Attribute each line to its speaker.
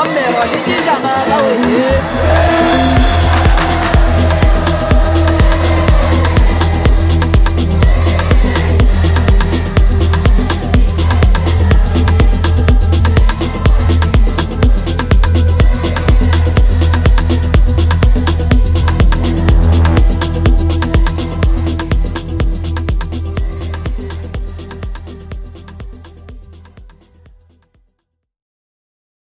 Speaker 1: 完美，你记下吗？老我。